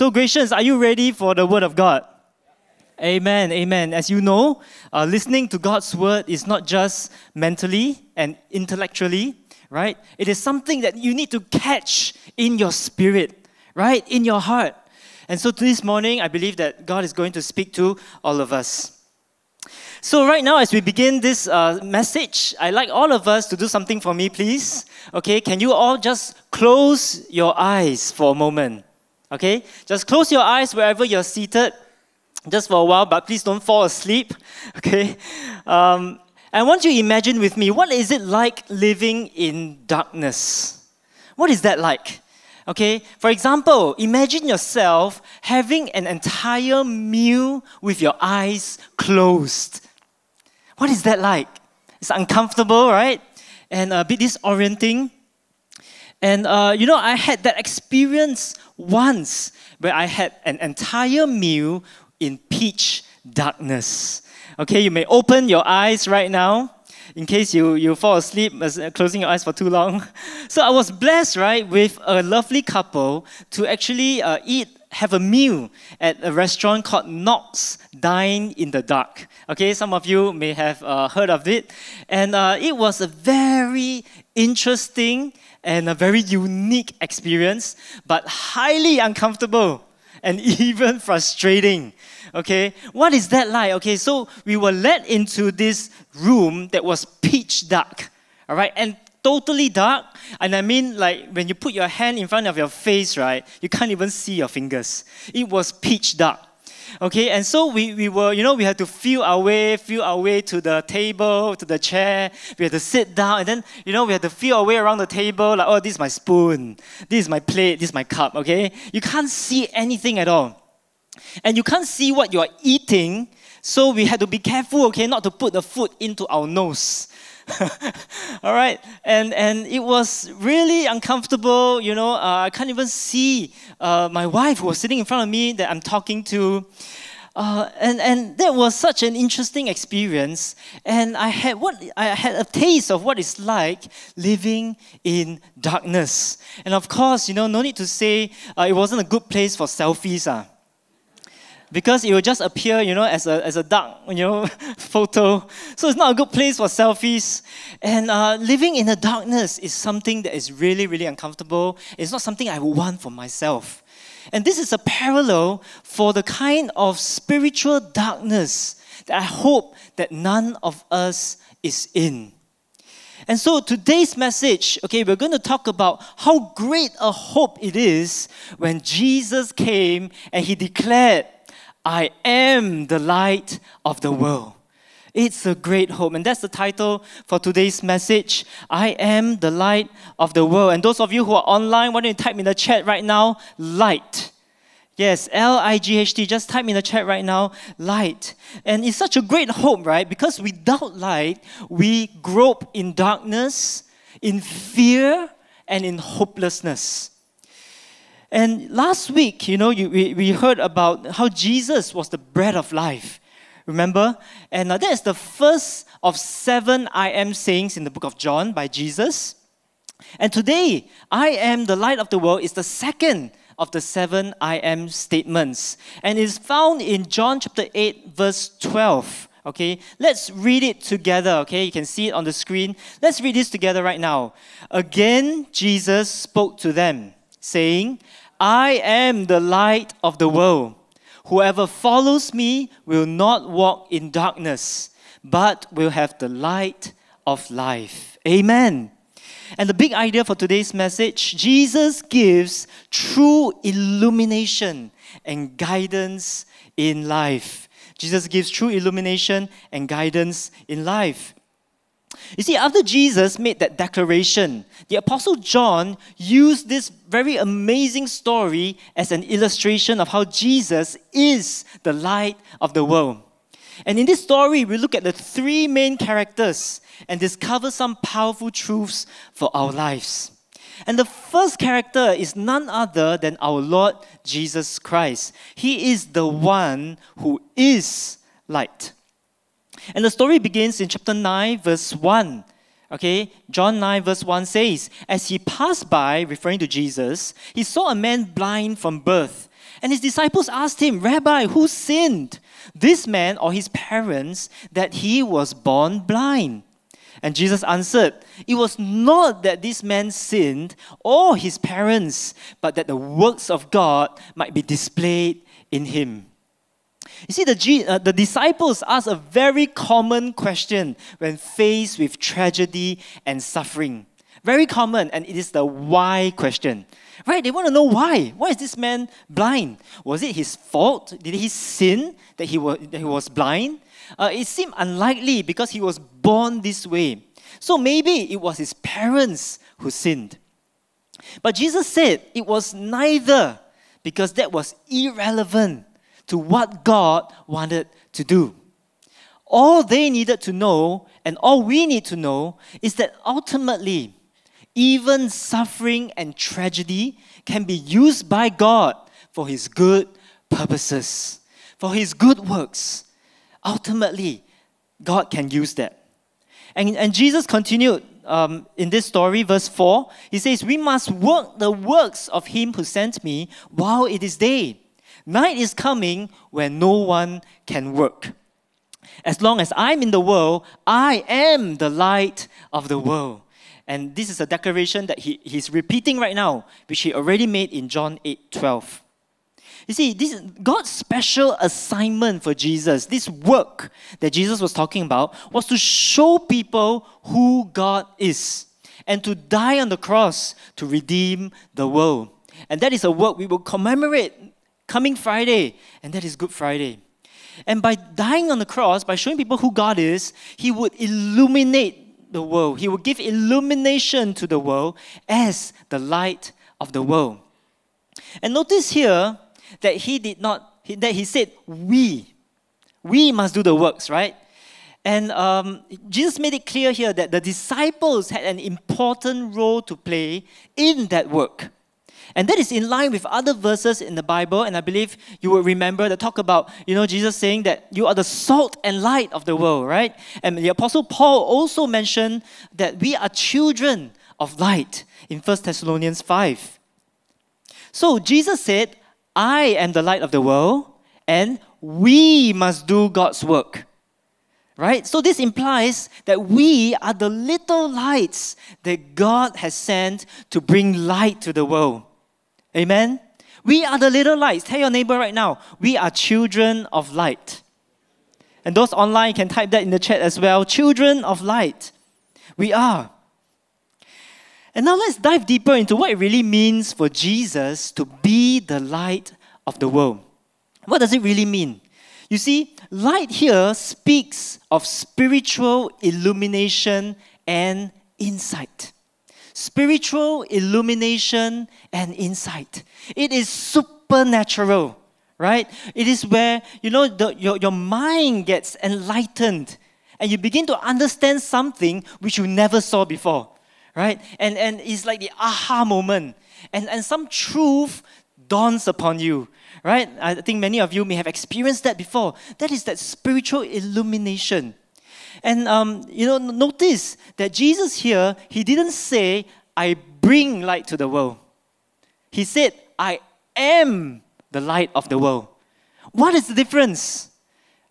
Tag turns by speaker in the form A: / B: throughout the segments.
A: So, Gracians, are you ready for the Word of God? Amen, amen. As you know, uh, listening to God's Word is not just mentally and intellectually, right? It is something that you need to catch in your spirit, right? In your heart. And so this morning, I believe that God is going to speak to all of us. So, right now, as we begin this uh, message, I'd like all of us to do something for me, please. Okay, can you all just close your eyes for a moment? Okay, just close your eyes wherever you're seated, just for a while, but please don't fall asleep. Okay, um, I want you to imagine with me what is it like living in darkness? What is that like? Okay, for example, imagine yourself having an entire meal with your eyes closed. What is that like? It's uncomfortable, right? And a bit disorienting. And uh, you know, I had that experience once where I had an entire meal in pitch darkness. Okay, you may open your eyes right now in case you, you fall asleep uh, closing your eyes for too long. So I was blessed, right, with a lovely couple to actually uh, eat have a meal at a restaurant called NOX Dine in the Dark. Okay, some of you may have uh, heard of it. And uh, it was a very interesting and a very unique experience, but highly uncomfortable and even frustrating. Okay, what is that like? Okay, so we were led into this room that was pitch dark. All right, and totally dark. And I mean, like, when you put your hand in front of your face, right, you can't even see your fingers. It was pitch dark. Okay, and so we, we were, you know, we had to feel our way, feel our way to the table, to the chair. We had to sit down, and then, you know, we had to feel our way around the table, like, oh, this is my spoon, this is my plate, this is my cup, okay? You can't see anything at all. And you can't see what you're eating, so we had to be careful, okay, not to put the food into our nose. all right. And and it was really uncomfortable you know. Uh, i can't even see uh, my wife who was sitting in front of me that i'm talking to. Uh, and and that was such an interesting experience. And i had what i had a taste of what it's like living in darkness. And of course you know no need to say uh, it wasn't a good place for selfies uh because it will just appear, you know, as a, as a dark, you know, photo. So it's not a good place for selfies. And uh, living in the darkness is something that is really, really uncomfortable. It's not something I would want for myself. And this is a parallel for the kind of spiritual darkness that I hope that none of us is in. And so today's message, okay, we're going to talk about how great a hope it is when Jesus came and he declared I am the light of the world. It's a great hope. And that's the title for today's message. I am the light of the world. And those of you who are online, why don't you type in the chat right now, light. Yes, L I G H T. Just type in the chat right now, light. And it's such a great hope, right? Because without light, we grope in darkness, in fear, and in hopelessness. And last week, you know, you, we, we heard about how Jesus was the bread of life. Remember? And uh, that is the first of seven I am sayings in the book of John by Jesus. And today, I am the light of the world is the second of the seven I am statements. And is found in John chapter 8, verse 12. Okay, let's read it together. Okay, you can see it on the screen. Let's read this together right now. Again, Jesus spoke to them, saying, I am the light of the world. Whoever follows me will not walk in darkness, but will have the light of life. Amen. And the big idea for today's message Jesus gives true illumination and guidance in life. Jesus gives true illumination and guidance in life. You see, after Jesus made that declaration, the Apostle John used this very amazing story as an illustration of how Jesus is the light of the world. And in this story, we look at the three main characters and discover some powerful truths for our lives. And the first character is none other than our Lord Jesus Christ. He is the one who is light. And the story begins in chapter 9, verse 1. Okay, John 9, verse 1 says, As he passed by, referring to Jesus, he saw a man blind from birth. And his disciples asked him, Rabbi, who sinned? This man or his parents that he was born blind? And Jesus answered, It was not that this man sinned or his parents, but that the works of God might be displayed in him. You see, the, G, uh, the disciples asked a very common question when faced with tragedy and suffering. Very common, and it is the why question. Right? They want to know why. Why is this man blind? Was it his fault? Did he sin that he was, that he was blind? Uh, it seemed unlikely because he was born this way. So maybe it was his parents who sinned. But Jesus said it was neither because that was irrelevant to what God wanted to do. All they needed to know, and all we need to know, is that ultimately, even suffering and tragedy can be used by God for His good purposes, for His good works. Ultimately, God can use that. And, and Jesus continued um, in this story, verse 4. He says, We must work the works of Him who sent me while it is day. Night is coming when no one can work. As long as I'm in the world, I am the light of the world. And this is a declaration that he, he's repeating right now, which he already made in John 8 12. You see, this is God's special assignment for Jesus, this work that Jesus was talking about, was to show people who God is and to die on the cross to redeem the world. And that is a work we will commemorate coming Friday, and that is Good Friday. And by dying on the cross, by showing people who God is, He would illuminate the world. He will give illumination to the world as the light of the world. And notice here that he did not, that he said, we. We must do the works, right? And um, Jesus made it clear here that the disciples had an important role to play in that work. And that is in line with other verses in the Bible, and I believe you will remember that talk about, you know, Jesus saying that you are the salt and light of the world, right? And the Apostle Paul also mentioned that we are children of light in 1 Thessalonians 5. So Jesus said, I am the light of the world, and we must do God's work. Right? So this implies that we are the little lights that God has sent to bring light to the world. Amen? We are the little lights. Tell your neighbor right now, we are children of light. And those online can type that in the chat as well. Children of light. We are. And now let's dive deeper into what it really means for Jesus to be the light of the world. What does it really mean? You see, light here speaks of spiritual illumination and insight spiritual illumination and insight. It is supernatural, right? It is where, you know, the, your, your mind gets enlightened and you begin to understand something which you never saw before, right? And, and it's like the aha moment. And, and some truth dawns upon you, right? I think many of you may have experienced that before. That is that spiritual illumination. And um, you know, notice that Jesus here, he didn't say, I bring light to the world. He said, I am the light of the world. What is the difference?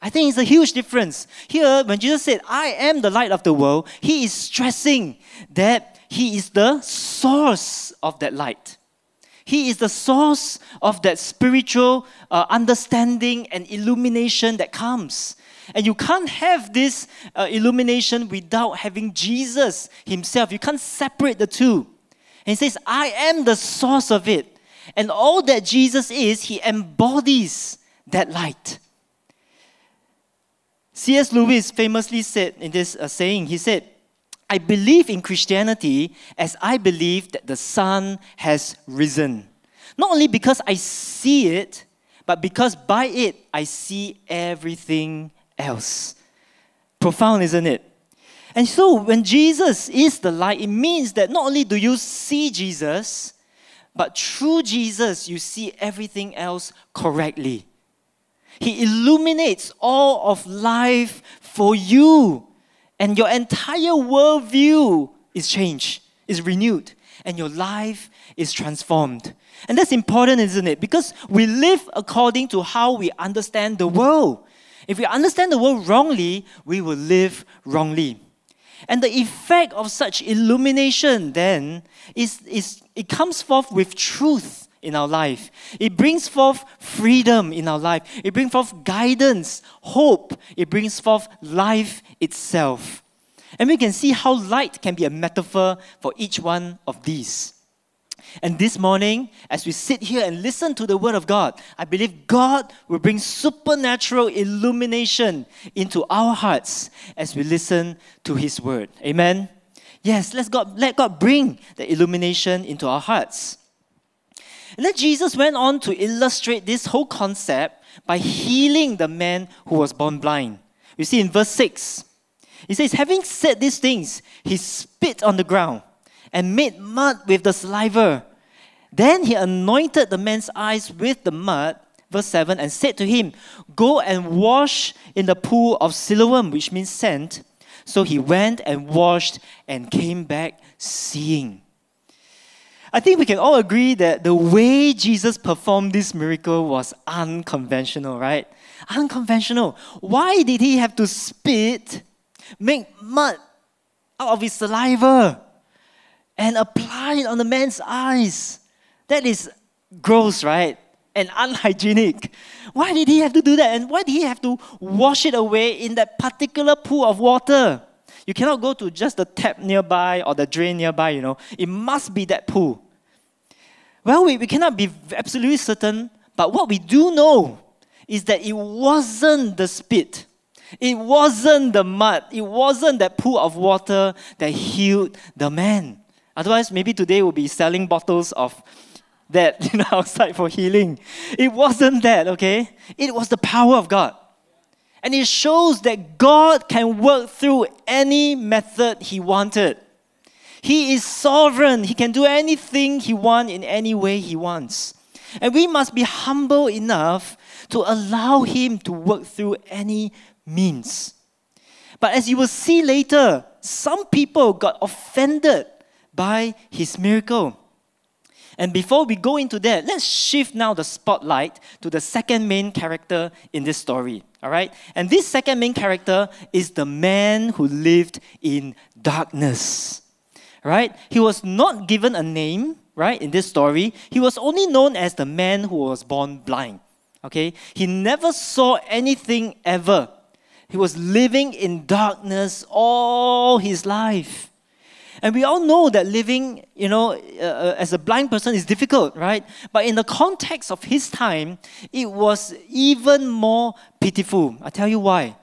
A: I think it's a huge difference. Here, when Jesus said, I am the light of the world, he is stressing that he is the source of that light. He is the source of that spiritual uh, understanding and illumination that comes. And you can't have this uh, illumination without having Jesus Himself. You can't separate the two. And He says, I am the source of it. And all that Jesus is, He embodies that light. C.S. Lewis famously said in this uh, saying, he said, I believe in Christianity as I believe that the sun has risen. Not only because I see it, but because by it I see everything else. Profound, isn't it? And so, when Jesus is the light, it means that not only do you see Jesus, but through Jesus, you see everything else correctly. He illuminates all of life for you, and your entire worldview is changed, is renewed, and your life is transformed. And that's important, isn't it? Because we live according to how we understand the world. If we understand the world wrongly, we will live wrongly. And the effect of such illumination then is, is it comes forth with truth in our life. It brings forth freedom in our life. It brings forth guidance, hope. It brings forth life itself. And we can see how light can be a metaphor for each one of these. And this morning, as we sit here and listen to the Word of God, I believe God will bring supernatural illumination into our hearts as we listen to His Word. Amen? Yes, let's God, let God bring the illumination into our hearts. And then Jesus went on to illustrate this whole concept by healing the man who was born blind. You see in verse 6, he says, Having said these things, he spit on the ground and made mud with the saliva. Then he anointed the man's eyes with the mud, verse 7, and said to him, Go and wash in the pool of Siloam, which means sent. So he went and washed and came back seeing. I think we can all agree that the way Jesus performed this miracle was unconventional, right? Unconventional. Why did he have to spit, make mud out of his saliva, and apply it on the man's eyes? That is gross, right? And unhygienic. Why did he have to do that? And why did he have to wash it away in that particular pool of water? You cannot go to just the tap nearby or the drain nearby, you know. It must be that pool. Well, we, we cannot be absolutely certain, but what we do know is that it wasn't the spit. It wasn't the mud. It wasn't that pool of water that healed the man. Otherwise, maybe today we'll be selling bottles of that you know, outside for healing. It wasn't that, okay? It was the power of God. And it shows that God can work through any method He wanted. He is sovereign. He can do anything He wants in any way He wants. And we must be humble enough to allow Him to work through any means. But as you will see later, some people got offended by His miracle. And before we go into that, let's shift now the spotlight to the second main character in this story. All right? And this second main character is the man who lived in darkness. Right? He was not given a name, right, in this story. He was only known as the man who was born blind. Okay? He never saw anything ever. He was living in darkness all his life. And we all know that living, you know, uh, uh, as a blind person is difficult, right? But in the context of his time, it was even more pitiful. I tell you why.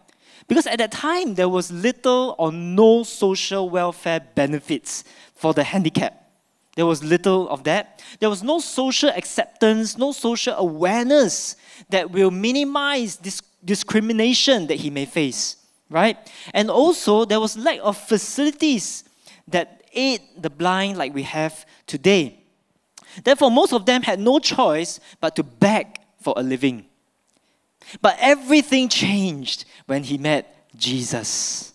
A: Because at that time, there was little or no social welfare benefits for the handicapped. There was little of that. There was no social acceptance, no social awareness that will minimize this discrimination that he may face, right? And also, there was lack of facilities that aid the blind like we have today. Therefore, most of them had no choice but to beg for a living. But everything changed when he met Jesus.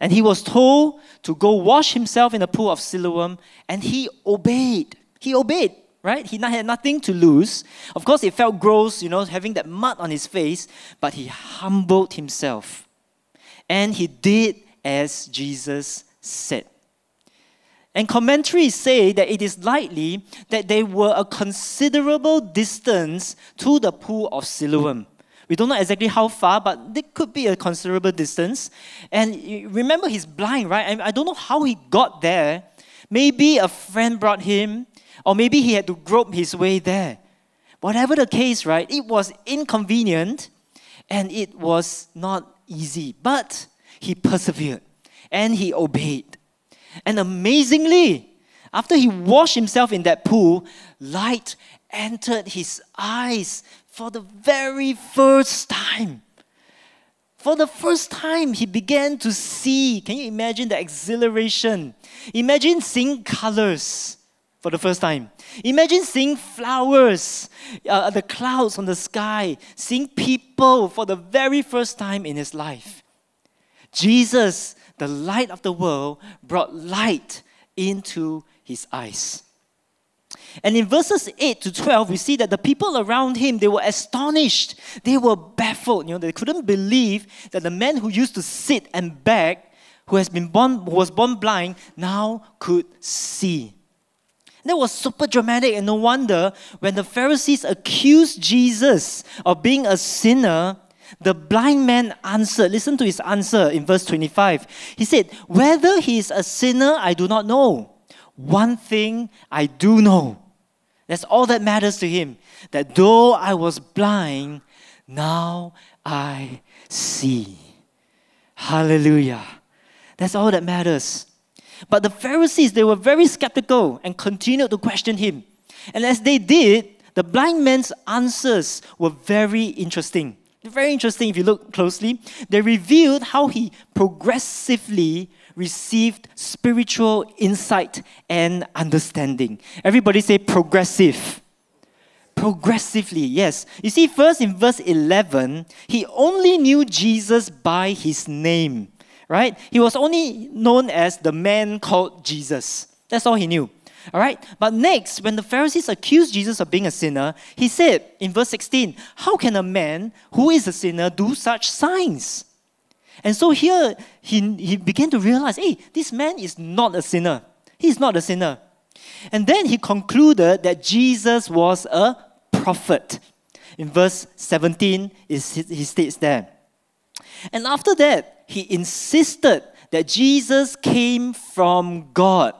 A: And he was told to go wash himself in the pool of Siloam, and he obeyed. He obeyed, right? He had nothing to lose. Of course, it felt gross, you know, having that mud on his face, but he humbled himself. And he did as Jesus said. And commentaries say that it is likely that they were a considerable distance to the pool of Siloam. We don't know exactly how far, but it could be a considerable distance. And remember, he's blind, right? I don't know how he got there. Maybe a friend brought him, or maybe he had to grope his way there. Whatever the case, right? It was inconvenient and it was not easy. But he persevered and he obeyed. And amazingly, after he washed himself in that pool, light entered his eyes for the very first time. For the first time, he began to see. Can you imagine the exhilaration? Imagine seeing colors for the first time. Imagine seeing flowers, uh, the clouds on the sky, seeing people for the very first time in his life. Jesus the light of the world brought light into his eyes. And in verses 8 to 12, we see that the people around him, they were astonished. They were baffled. You know, they couldn't believe that the man who used to sit and beg, who has been born, who was born blind, now could see. That was super dramatic, and no wonder when the Pharisees accused Jesus of being a sinner, the blind man answered. Listen to his answer in verse 25. He said, Whether he is a sinner, I do not know. One thing I do know. That's all that matters to him. That though I was blind, now I see. Hallelujah. That's all that matters. But the Pharisees, they were very skeptical and continued to question him. And as they did, the blind man's answers were very interesting. Very interesting if you look closely. They revealed how he progressively received spiritual insight and understanding. Everybody say progressive. Progressively, yes. You see, first in verse 11, he only knew Jesus by his name right? He was only known as the man called Jesus. That's all he knew. All right? But next, when the Pharisees accused Jesus of being a sinner, he said in verse 16, How can a man who is a sinner do such signs? And so here he, he began to realize, hey, this man is not a sinner. He's not a sinner. And then he concluded that Jesus was a prophet. In verse 17, he states there. And after that, he insisted that Jesus came from God,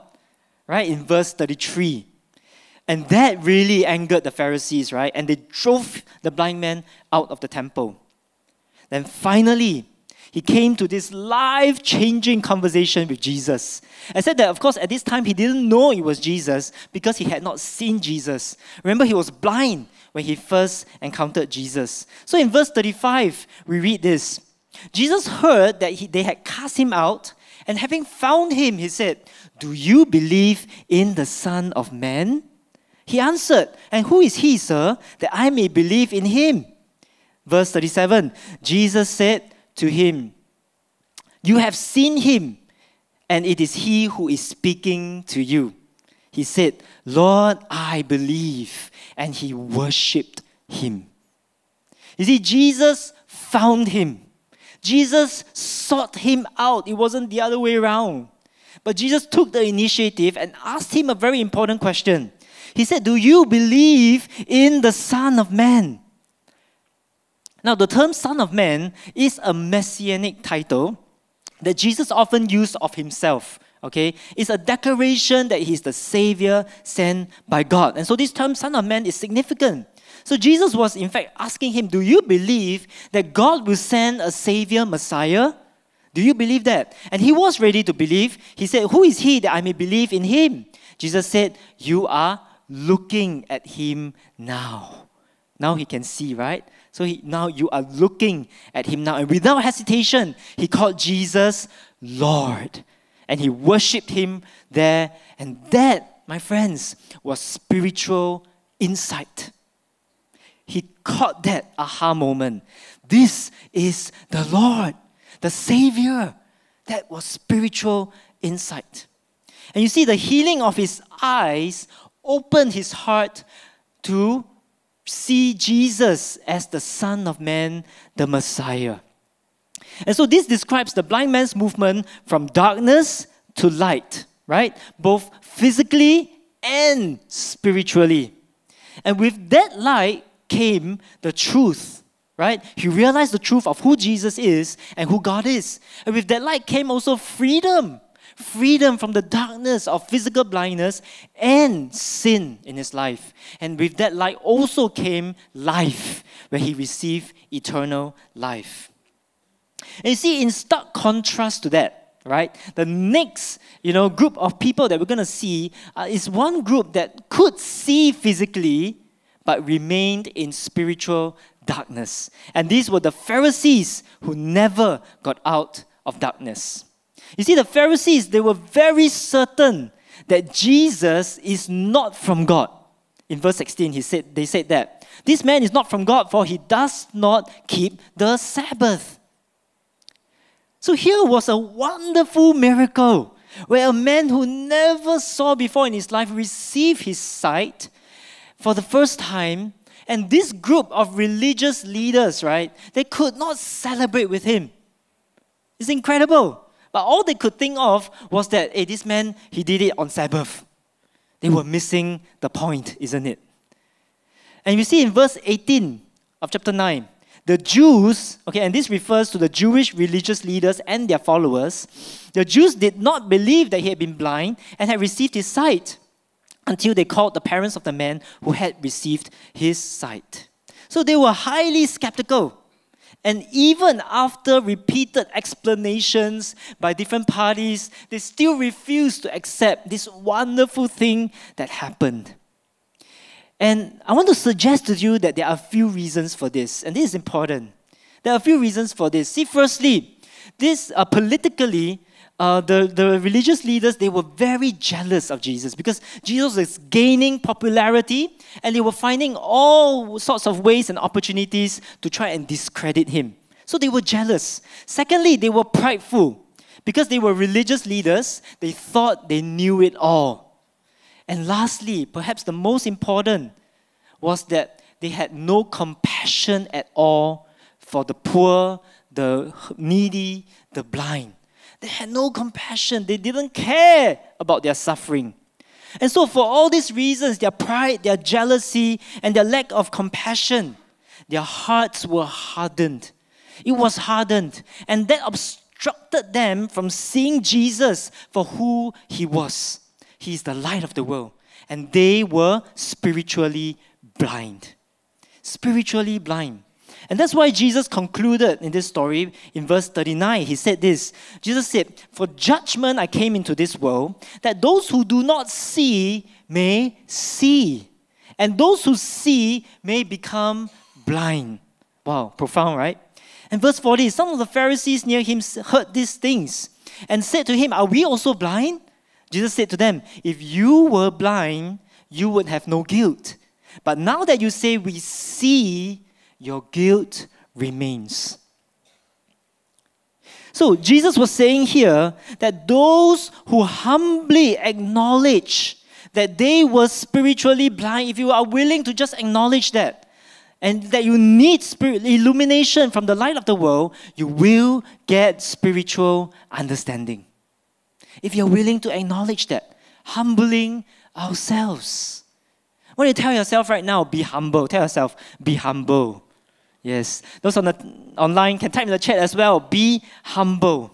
A: right? In verse 33. And that really angered the Pharisees, right? And they drove the blind man out of the temple. Then finally, he came to this life changing conversation with Jesus. I said that, of course, at this time he didn't know it was Jesus because he had not seen Jesus. Remember, he was blind when he first encountered Jesus. So in verse 35, we read this Jesus heard that he, they had cast him out, and having found him, he said, Do you believe in the Son of Man? He answered, And who is he, sir, that I may believe in him? Verse 37 Jesus said to him, You have seen him, and it is he who is speaking to you. He said, Lord, I believe. And he worshipped him. You see, Jesus found him. Jesus sought him out. It wasn't the other way around. But Jesus took the initiative and asked him a very important question. He said, Do you believe in the Son of Man? Now, the term Son of Man is a messianic title that Jesus often used of himself. Okay, it's a declaration that he's the Savior sent by God. And so, this term Son of Man is significant so Jesus was, in fact, asking him, Do you believe that God will send a Savior, Messiah? Do you believe that? And he was ready to believe. He said, Who is he that I may believe in him? Jesus said, You are looking at him now. Now he can see, right? So he, now you are looking at him now. And without hesitation, he called Jesus Lord. And he worshipped him there. And that, my friends, was spiritual insight he caught that aha moment. This is the Lord, the Savior. That was spiritual insight. And you see, the healing of his eyes opened his heart to see Jesus as the Son of Man, the Messiah. And so this describes the blind man's movement from darkness to light, right? Both physically and spiritually. And with that light came the truth, right? He realized the truth of who Jesus is and who God is. And with that light came also freedom freedom from the darkness of physical blindness and sin in his life. And with that light also came life, where he received eternal life. And you see, in stark contrast to that, right? The next, you know, group of people that we're going to see uh, is one group that could see physically, but remained in spiritual darkness. And these were the Pharisees who never got out of darkness. You see, the Pharisees, they were very certain that Jesus is not from God. In verse 16, he said, they said that this man is not from God, for he does not keep the Sabbath. So here was a wonderful miracle where a man who never saw before in his life received his sight for the first time. And this group of religious leaders, right, they could not celebrate with him. It's incredible. But all they could think of was that, hey, this man, he did it on Sabbath. They were missing the point, isn't it? And you see in verse 18 of chapter 9, the Jews, okay, and this refers to the Jewish religious leaders and their followers, the Jews did not believe that he had been blind and had received his sight until they called the parents of the man who had received his sight. So they were highly skeptical. And even after repeated explanations by different parties, they still refused to accept this wonderful thing that happened. And I want to suggest to you that there are a few reasons for this, and this is important. There are a few reasons for this. See, firstly, this uh, politically, uh, the, the religious leaders, they were very jealous of Jesus because Jesus is gaining popularity and they were finding all sorts of ways and opportunities to try and discredit him. So they were jealous. Secondly, they were prideful because they were religious leaders, they thought they knew it all. And lastly, perhaps the most important, was that they had no compassion at all for the poor, the needy, the blind. They had no compassion. They didn't care about their suffering. And so, for all these reasons their pride, their jealousy, and their lack of compassion their hearts were hardened. It was hardened. And that obstructed them from seeing Jesus for who he was. He is the light of the world. And they were spiritually blind. Spiritually blind. And that's why Jesus concluded in this story in verse 39. He said this Jesus said, For judgment I came into this world, that those who do not see may see, and those who see may become blind. Wow, profound, right? And verse 40 some of the Pharisees near him heard these things and said to him, Are we also blind? Jesus said to them, If you were blind, you would have no guilt. But now that you say we see, your guilt remains. So Jesus was saying here that those who humbly acknowledge that they were spiritually blind, if you are willing to just acknowledge that, and that you need spirit illumination from the light of the world, you will get spiritual understanding. If you're willing to acknowledge that, humbling ourselves. When you tell yourself right now? Be humble. Tell yourself, be humble. Yes. Those on the online can type in the chat as well. Be humble.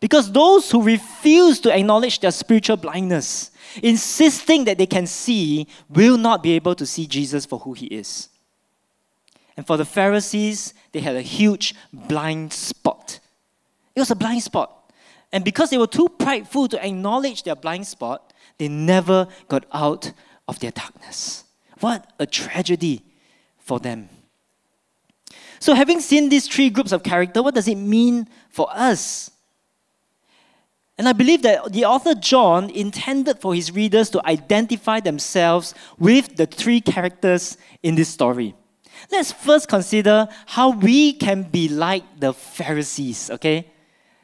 A: Because those who refuse to acknowledge their spiritual blindness, insisting that they can see, will not be able to see Jesus for who he is. And for the Pharisees, they had a huge blind spot. It was a blind spot. And because they were too prideful to acknowledge their blind spot, they never got out of their darkness. What a tragedy for them. So, having seen these three groups of character, what does it mean for us? And I believe that the author John intended for his readers to identify themselves with the three characters in this story. Let's first consider how we can be like the Pharisees, okay?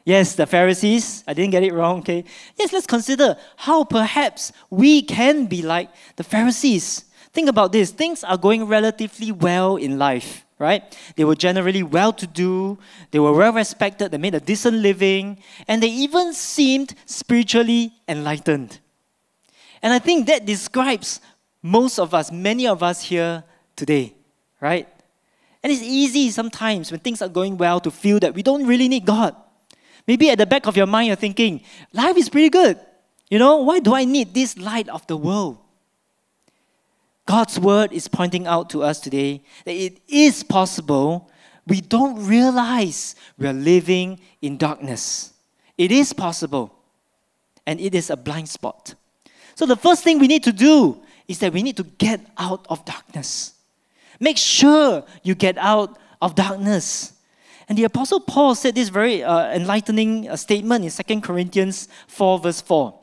A: Yes, the Pharisees. I didn't get it wrong, okay? Yes, let's consider how perhaps we can be like the Pharisees. Think about this things are going relatively well in life, right? They were generally well to do, they were well respected, they made a decent living, and they even seemed spiritually enlightened. And I think that describes most of us, many of us here today, right? And it's easy sometimes when things are going well to feel that we don't really need God. Maybe at the back of your mind, you're thinking, life is pretty good. You know, why do I need this light of the world? God's word is pointing out to us today that it is possible. We don't realize we are living in darkness. It is possible, and it is a blind spot. So, the first thing we need to do is that we need to get out of darkness. Make sure you get out of darkness. And the Apostle Paul said this very uh, enlightening uh, statement in 2 Corinthians 4, verse 4.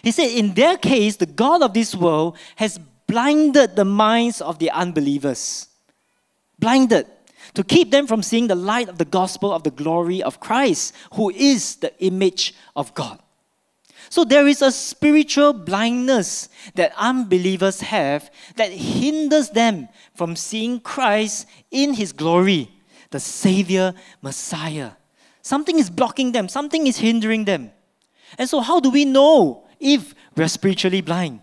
A: He said, In their case, the God of this world has blinded the minds of the unbelievers. Blinded. to keep them from seeing the light of the gospel of the glory of Christ, who is the image of God. So there is a spiritual blindness that unbelievers have that hinders them from seeing Christ in his glory, the Savior, Messiah. Something is blocking them, something is hindering them. And so, how do we know if we're spiritually blind?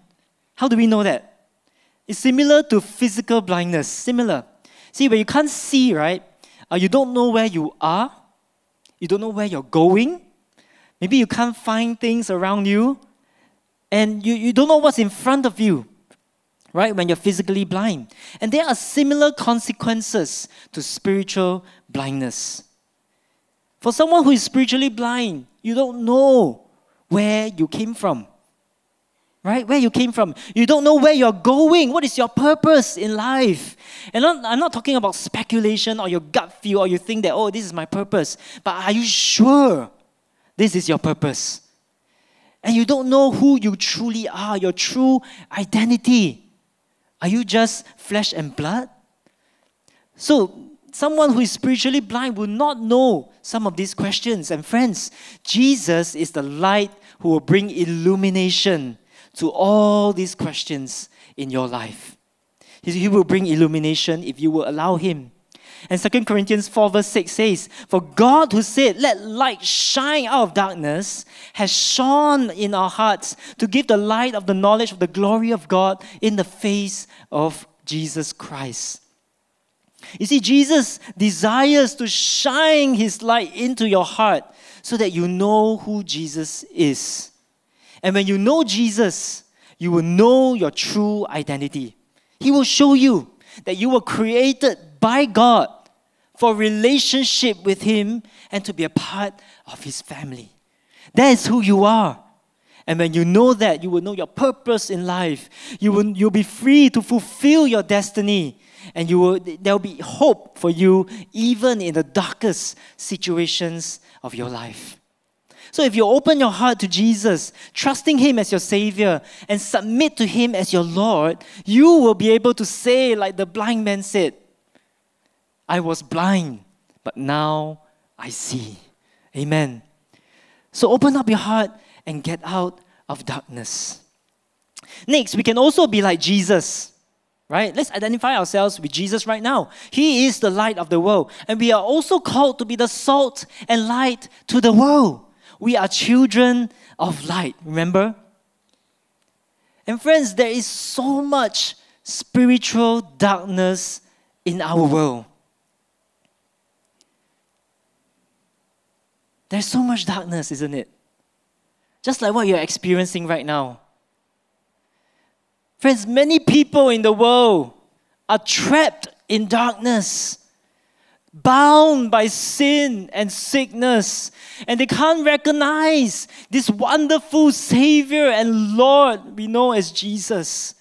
A: How do we know that? It's similar to physical blindness, similar. See, when you can't see, right? Uh, you don't know where you are, you don't know where you're going, Maybe you can't find things around you and you, you don't know what's in front of you, right? When you're physically blind. And there are similar consequences to spiritual blindness. For someone who is spiritually blind, you don't know where you came from. Right? Where you came from. You don't know where you're going. What is your purpose in life? And I'm, not talking about speculation or your gut feel or you think that, oh, this is my purpose. But are you sure this is your purpose. And you don't know who you truly are, your true identity. Are you just flesh and blood? So, someone who is spiritually blind will not know some of these questions. And, friends, Jesus is the light who will bring illumination to all these questions in your life. He will bring illumination if you will allow Him. And 2 Corinthians 4, verse 6 says, For God who said, Let light shine out of darkness, has shone in our hearts to give the light of the knowledge of the glory of God in the face of Jesus Christ. You see, Jesus desires to shine his light into your heart so that you know who Jesus is. And when you know Jesus, you will know your true identity. He will show you that you were created by God for relationship with Him and to be a part of His family. That is who you are. And when you know that, you will know your purpose in life. You will you'll be free to fulfill your destiny. And you will, there will be hope for you even in the darkest situations of your life. So if you open your heart to Jesus, trusting Him as your Savior, and submit to Him as your Lord, you will be able to say, like the blind man said, I was blind, but now I see. Amen. So open up your heart and get out of darkness. Next, we can also be like Jesus, right? Let's identify ourselves with Jesus right now. He is the light of the world, and we are also called to be the salt and light to the world. We are children of light, remember? And friends, there is so much spiritual darkness in our world. There's so much darkness, isn't it? Just like what you're experiencing right now. Friends, many people in the world are trapped in darkness, bound by sin and sickness, and they can't recognize this wonderful Savior and Lord we know as Jesus.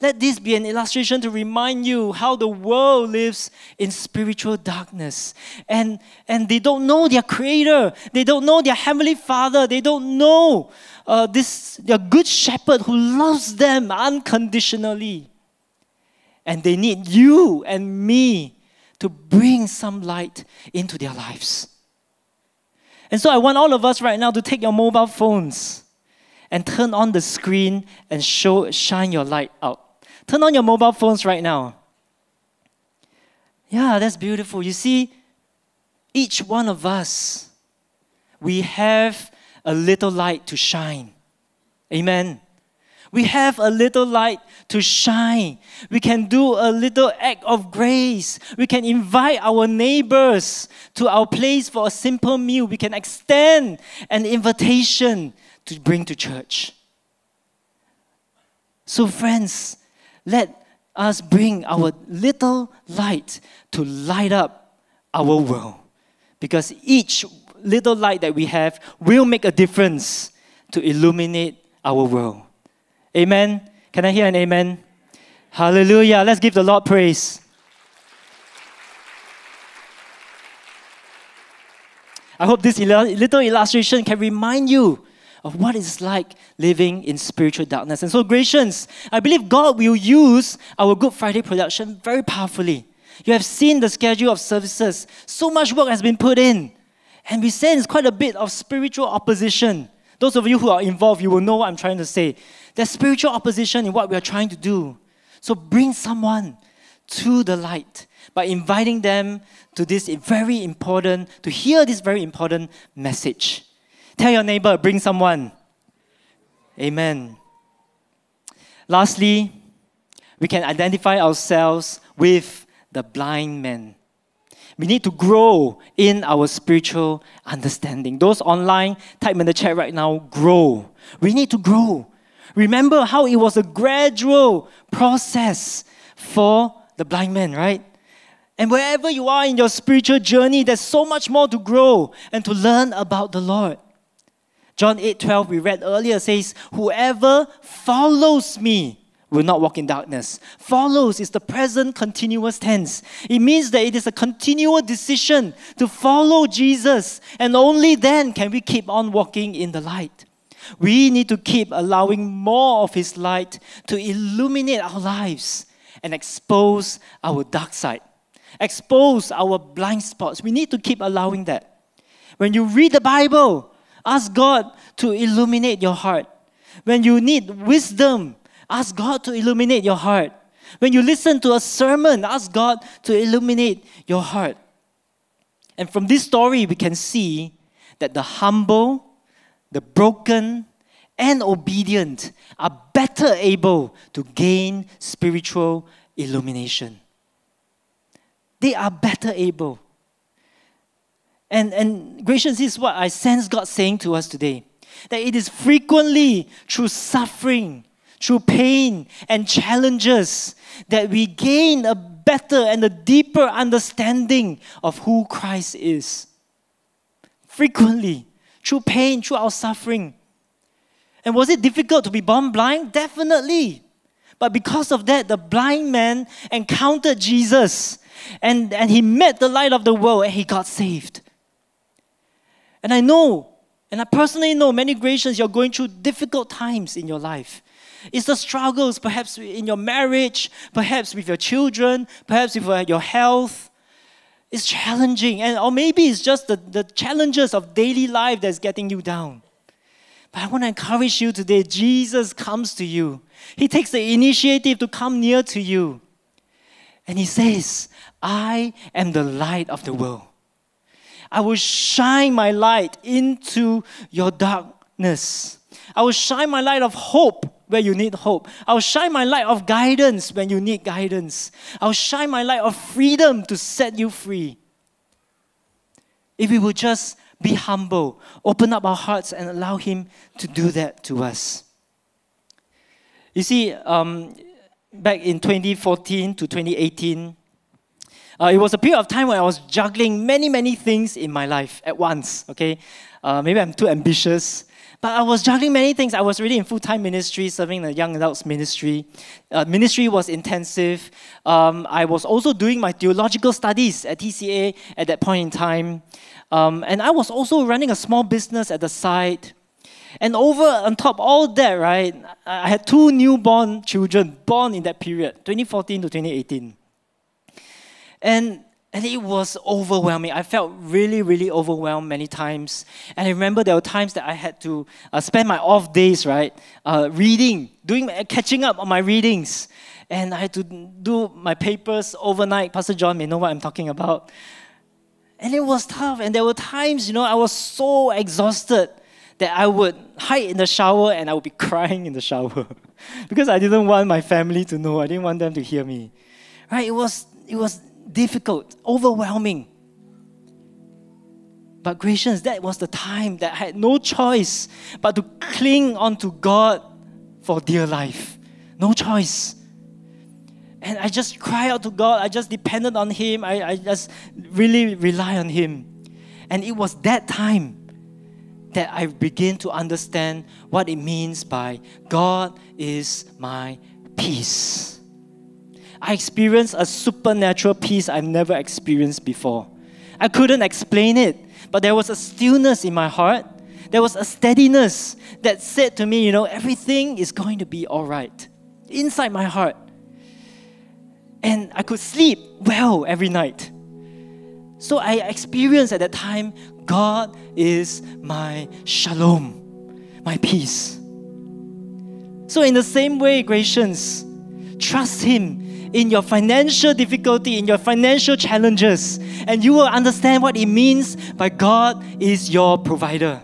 A: Let this be an illustration to remind you how the world lives in spiritual darkness. And, and they don't know their Creator, they don't know their Heavenly Father, they don't know uh, this their good shepherd who loves them unconditionally. And they need you and me to bring some light into their lives. And so I want all of us right now to take your mobile phones and turn on the screen and show shine your light out. Turn on your mobile phones right now. Yeah, that's beautiful. You see, each one of us, we have a little light to shine. Amen. We have a little light to shine. We can do a little act of grace. We can invite our neighbors to our place for a simple meal. We can extend an invitation to bring to church. So, friends, let us bring our little light to light up our world. Because each little light that we have will make a difference to illuminate our world. Amen. Can I hear an amen? Hallelujah. Let's give the Lord praise. I hope this little illustration can remind you of what it's like living in spiritual darkness. And so, Gracians, I believe God will use our Good Friday production very powerfully You have seen the schedule of services. So much work has been put in. And we sense quite a bit of spiritual opposition. Those of you who are involved, you will know what I'm trying to say. There's spiritual opposition in what we are trying to do. So bring someone to the light by inviting them to this very important, to hear this very important message. Tell your neighbor, bring someone. Amen. Lastly, we can identify ourselves with the blind man. We need to grow in our spiritual understanding. Those online, type in the chat right now, grow. We need to grow. Remember how it was a gradual process for the blind man, right? And wherever you are in your spiritual journey, there's so much more to grow and to learn about the Lord. John 8 12, we read earlier, says, Whoever follows me will not walk in darkness. Follows is the present continuous tense. It means that it is a continual decision to follow Jesus, and only then can we keep on walking in the light. We need to keep allowing more of His light to illuminate our lives and expose our dark side, expose our blind spots. We need to keep allowing that. When you read the Bible, ask God to illuminate your heart. When you need wisdom, Ask God to illuminate your heart. When you listen to a sermon, ask God to illuminate your heart. And from this story, we can see that the humble, the broken, and obedient are better able to gain spiritual illumination. They are better able. And, and Gracians is what I sense God saying to us today that it is frequently through suffering through pain and challenges that we gain a better and a deeper understanding of who Christ is. Frequently, through pain, through our suffering. And was it difficult to be born blind? Definitely. But because of that, the blind man encountered Jesus and, and he met the light of the world and he got saved. And I know, and I personally know many Gracians, you're going through difficult times in your life. It's the struggles, perhaps in your marriage, perhaps with your children, perhaps with your health. It's challenging, and or maybe it's just the, the challenges of daily life that's getting you down. But I want to encourage you today Jesus comes to you, He takes the initiative to come near to you. And He says, I am the light of the world. I will shine my light into your darkness. I will shine my light of hope where you need hope. I'll shine my light of guidance when you need guidance. I'll shine my light of freedom to set you free. If we would just be humble, open up our hearts, and allow Him to do that to us. You see, um, back in 2014 to 2018, uh, it was a period of time when I was juggling many, many things in my life at once. Okay, uh, maybe I'm too ambitious. But I was juggling many things. I was really in full time ministry, serving the young adults ministry. Uh, ministry was intensive. Um, I was also doing my theological studies at TCA at that point in time. Um, and I was also running a small business at the side. And over on top all that, right, I had two newborn children born in that period, 2014 to 2018. And and it was overwhelming. I felt really, really overwhelmed many times. And I remember there were times that I had to uh, spend my off days, right, uh, reading, doing, catching up on my readings. And I had to do my papers overnight. Pastor John may know what I'm talking about. And it was tough. And there were times, you know, I was so exhausted that I would hide in the shower and I would be crying in the shower because I didn't want my family to know. I didn't want them to hear me. Right? It was, it was difficult, overwhelming. But Gracians, that was the time that I had no choice but to cling onto God for dear life. No choice. And I just cry out to God. I just depended on Him. I, I just really rely on Him. And it was that time that I began to understand what it means by God is my peace. I experienced a supernatural peace I've never experienced before. I couldn't explain it, but there was a stillness in my heart. There was a steadiness that said to me, you know, everything is going to be all right inside my heart. and I could sleep well every night. So I experienced at that time God is my shalom, my peace. So, in the same way, Gracians, trust Him in your financial difficulty, in your financial challenges, and you will understand what it means by God is your provider.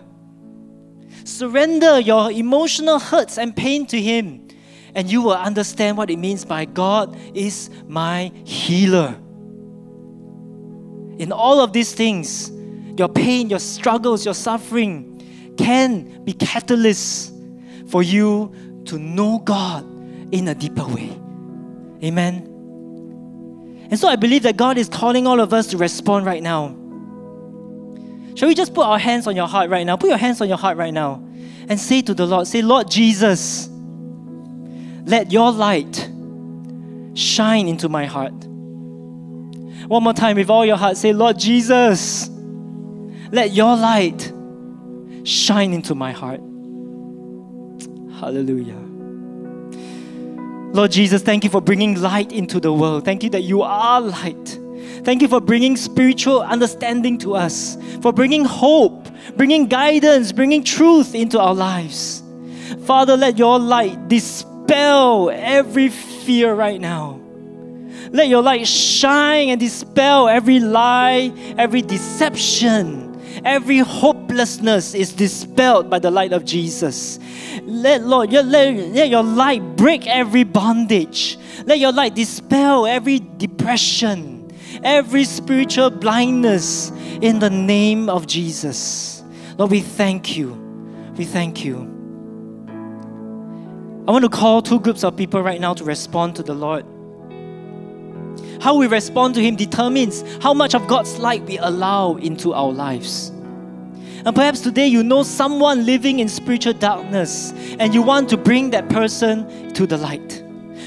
A: Surrender your emotional hurts and pain to Him, and you will understand what it means by God is my healer. In all of these things, your pain, your struggles, your suffering can be catalysts for you to know God in a deeper way. Amen. And so I believe that God is calling all of us to respond right now. Shall we just put our hands on your heart right now? Put your hands on your heart right now and say to the Lord, say, Lord Jesus, let your light shine into my heart. One more time with all your heart, say, Lord Jesus, let your light shine into my heart. Hallelujah. Lord Jesus, thank you for bringing light into the world. Thank you that you are light. Thank you for bringing spiritual understanding to us, for bringing hope, bringing guidance, bringing truth into our lives. Father, let your light dispel every fear right now. Let your light shine and dispel every lie, every deception, every hopelessness is dispelled by the light of Jesus. Let Lord, let, let your light break every bondage. Let your light dispel every depression, every spiritual blindness in the name of Jesus. Lord, we thank you. We thank you. I want to call two groups of people right now to respond to the Lord. How we respond to Him determines how much of God's light we allow into our lives. And perhaps today you know someone living in spiritual darkness and you want to bring that person to the light.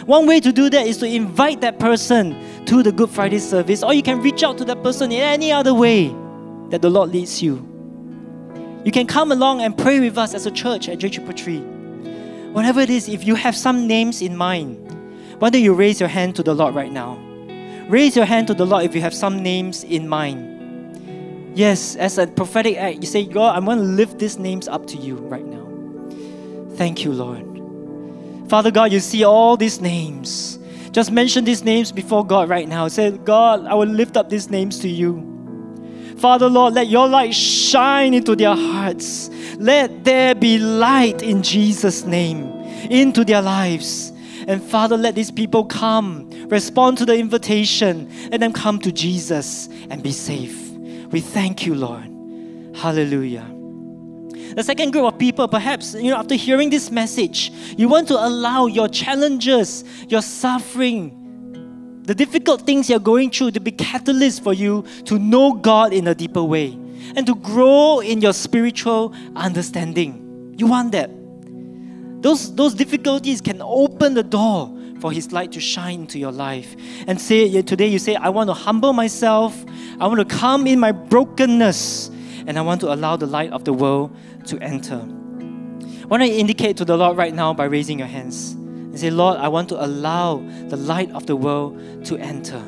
A: One way to do that is to invite that person to the Good Friday service, or you can reach out to that person in any other way that the Lord leads you. You can come along and pray with us as a church at J333. Whatever it is, if you have some names in mind, why don't you raise your hand to the Lord right now? Raise your hand to the Lord if you have some names in mind. Yes, as a prophetic act, you say, God, I'm going to lift these names up to you right now. Thank you, Lord. Father God, you see all these names. Just mention these names before God right now. Say, God, I will lift up these names to you. Father, Lord, let your light shine into their hearts. Let there be light in Jesus' name into their lives. And Father, let these people come, respond to the invitation, and then come to Jesus and be safe. We thank you, Lord. Hallelujah. The second group of people, perhaps, you know, after hearing this message, you want to allow your challenges, your suffering, the difficult things you're going through to be catalysts for you to know God in a deeper way and to grow in your spiritual understanding. You want that. Those, those difficulties can open the door for His light to shine into your life. And say today you say, I want to humble myself. I want to come in my brokenness, and I want to allow the light of the world to enter. Why don't you indicate to the Lord right now by raising your hands and say, Lord, I want to allow the light of the world to enter.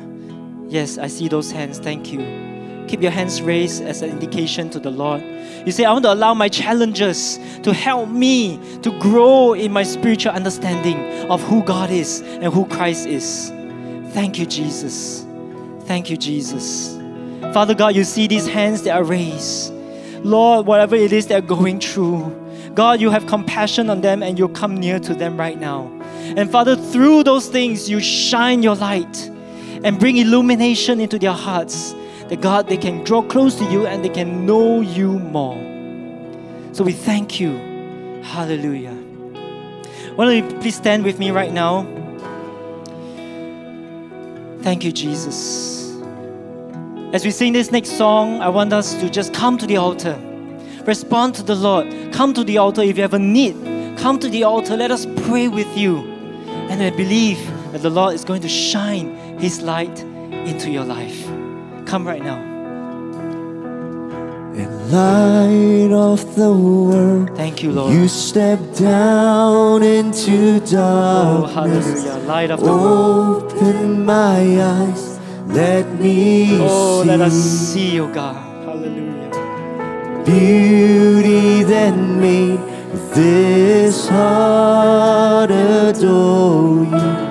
A: Yes, I see those hands. Thank you. Keep your hands raised as an indication to the Lord. You say, I want to allow my challenges to help me to grow in my spiritual understanding of who God is and who Christ is. Thank you, Jesus. Thank you, Jesus. Father God, you see these hands that are raised. Lord, whatever it is they're going through, God, you have compassion on them and you come near to them right now. And Father, through those things, you shine your light and bring illumination into their hearts that God, they can draw close to you and they can know you more. So we thank you. Hallelujah. Why don't you please stand with me right now? Thank you, Jesus. As we sing this next song, I want us to just come to the altar. Respond to the Lord. Come to the altar if you have a need. Come to the altar. Let us pray with you. And I believe that the Lord is going to shine His light into your life. Come right now.
B: In light of the world,
A: Thank you, Lord.
B: you step down into
A: oh,
B: darkness.
A: oh, hallelujah. Light of the world.
B: Open my eyes, let me
A: Oh,
B: see
A: let us see, oh God. Hallelujah.
B: beauty that made this heart adore you.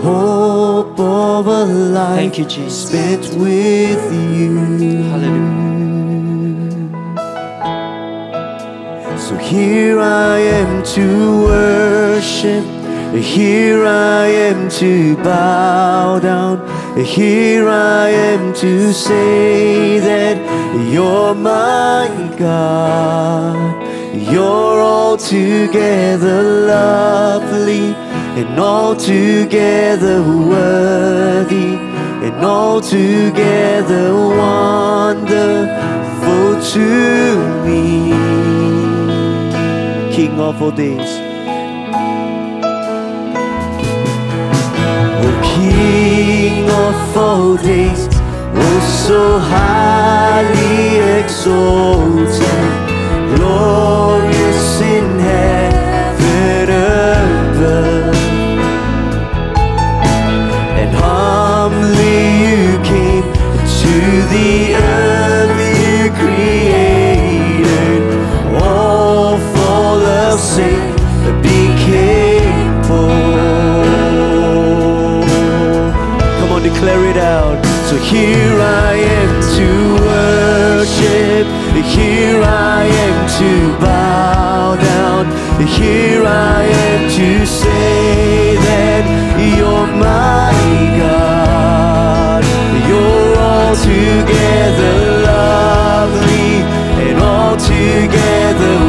B: Hope of a life
A: Thank you, Jesus.
B: spent with you.
A: Hallelujah.
B: So here I am to worship. Here I am to bow down. Here I am to say that you're my God. You're altogether lovely and altogether worthy and altogether wonderful to me. King of all days. O King of all days, oh so highly exalted, glorious in heaven above, Here I am to say that you're my God. Altogether lovely and altogether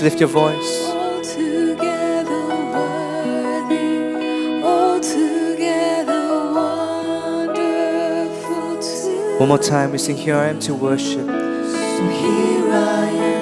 C: just lift your voice.
D: altogether worthy, altogether wonderful to
C: One more time, we sing, Here I am to worship.
D: So here I am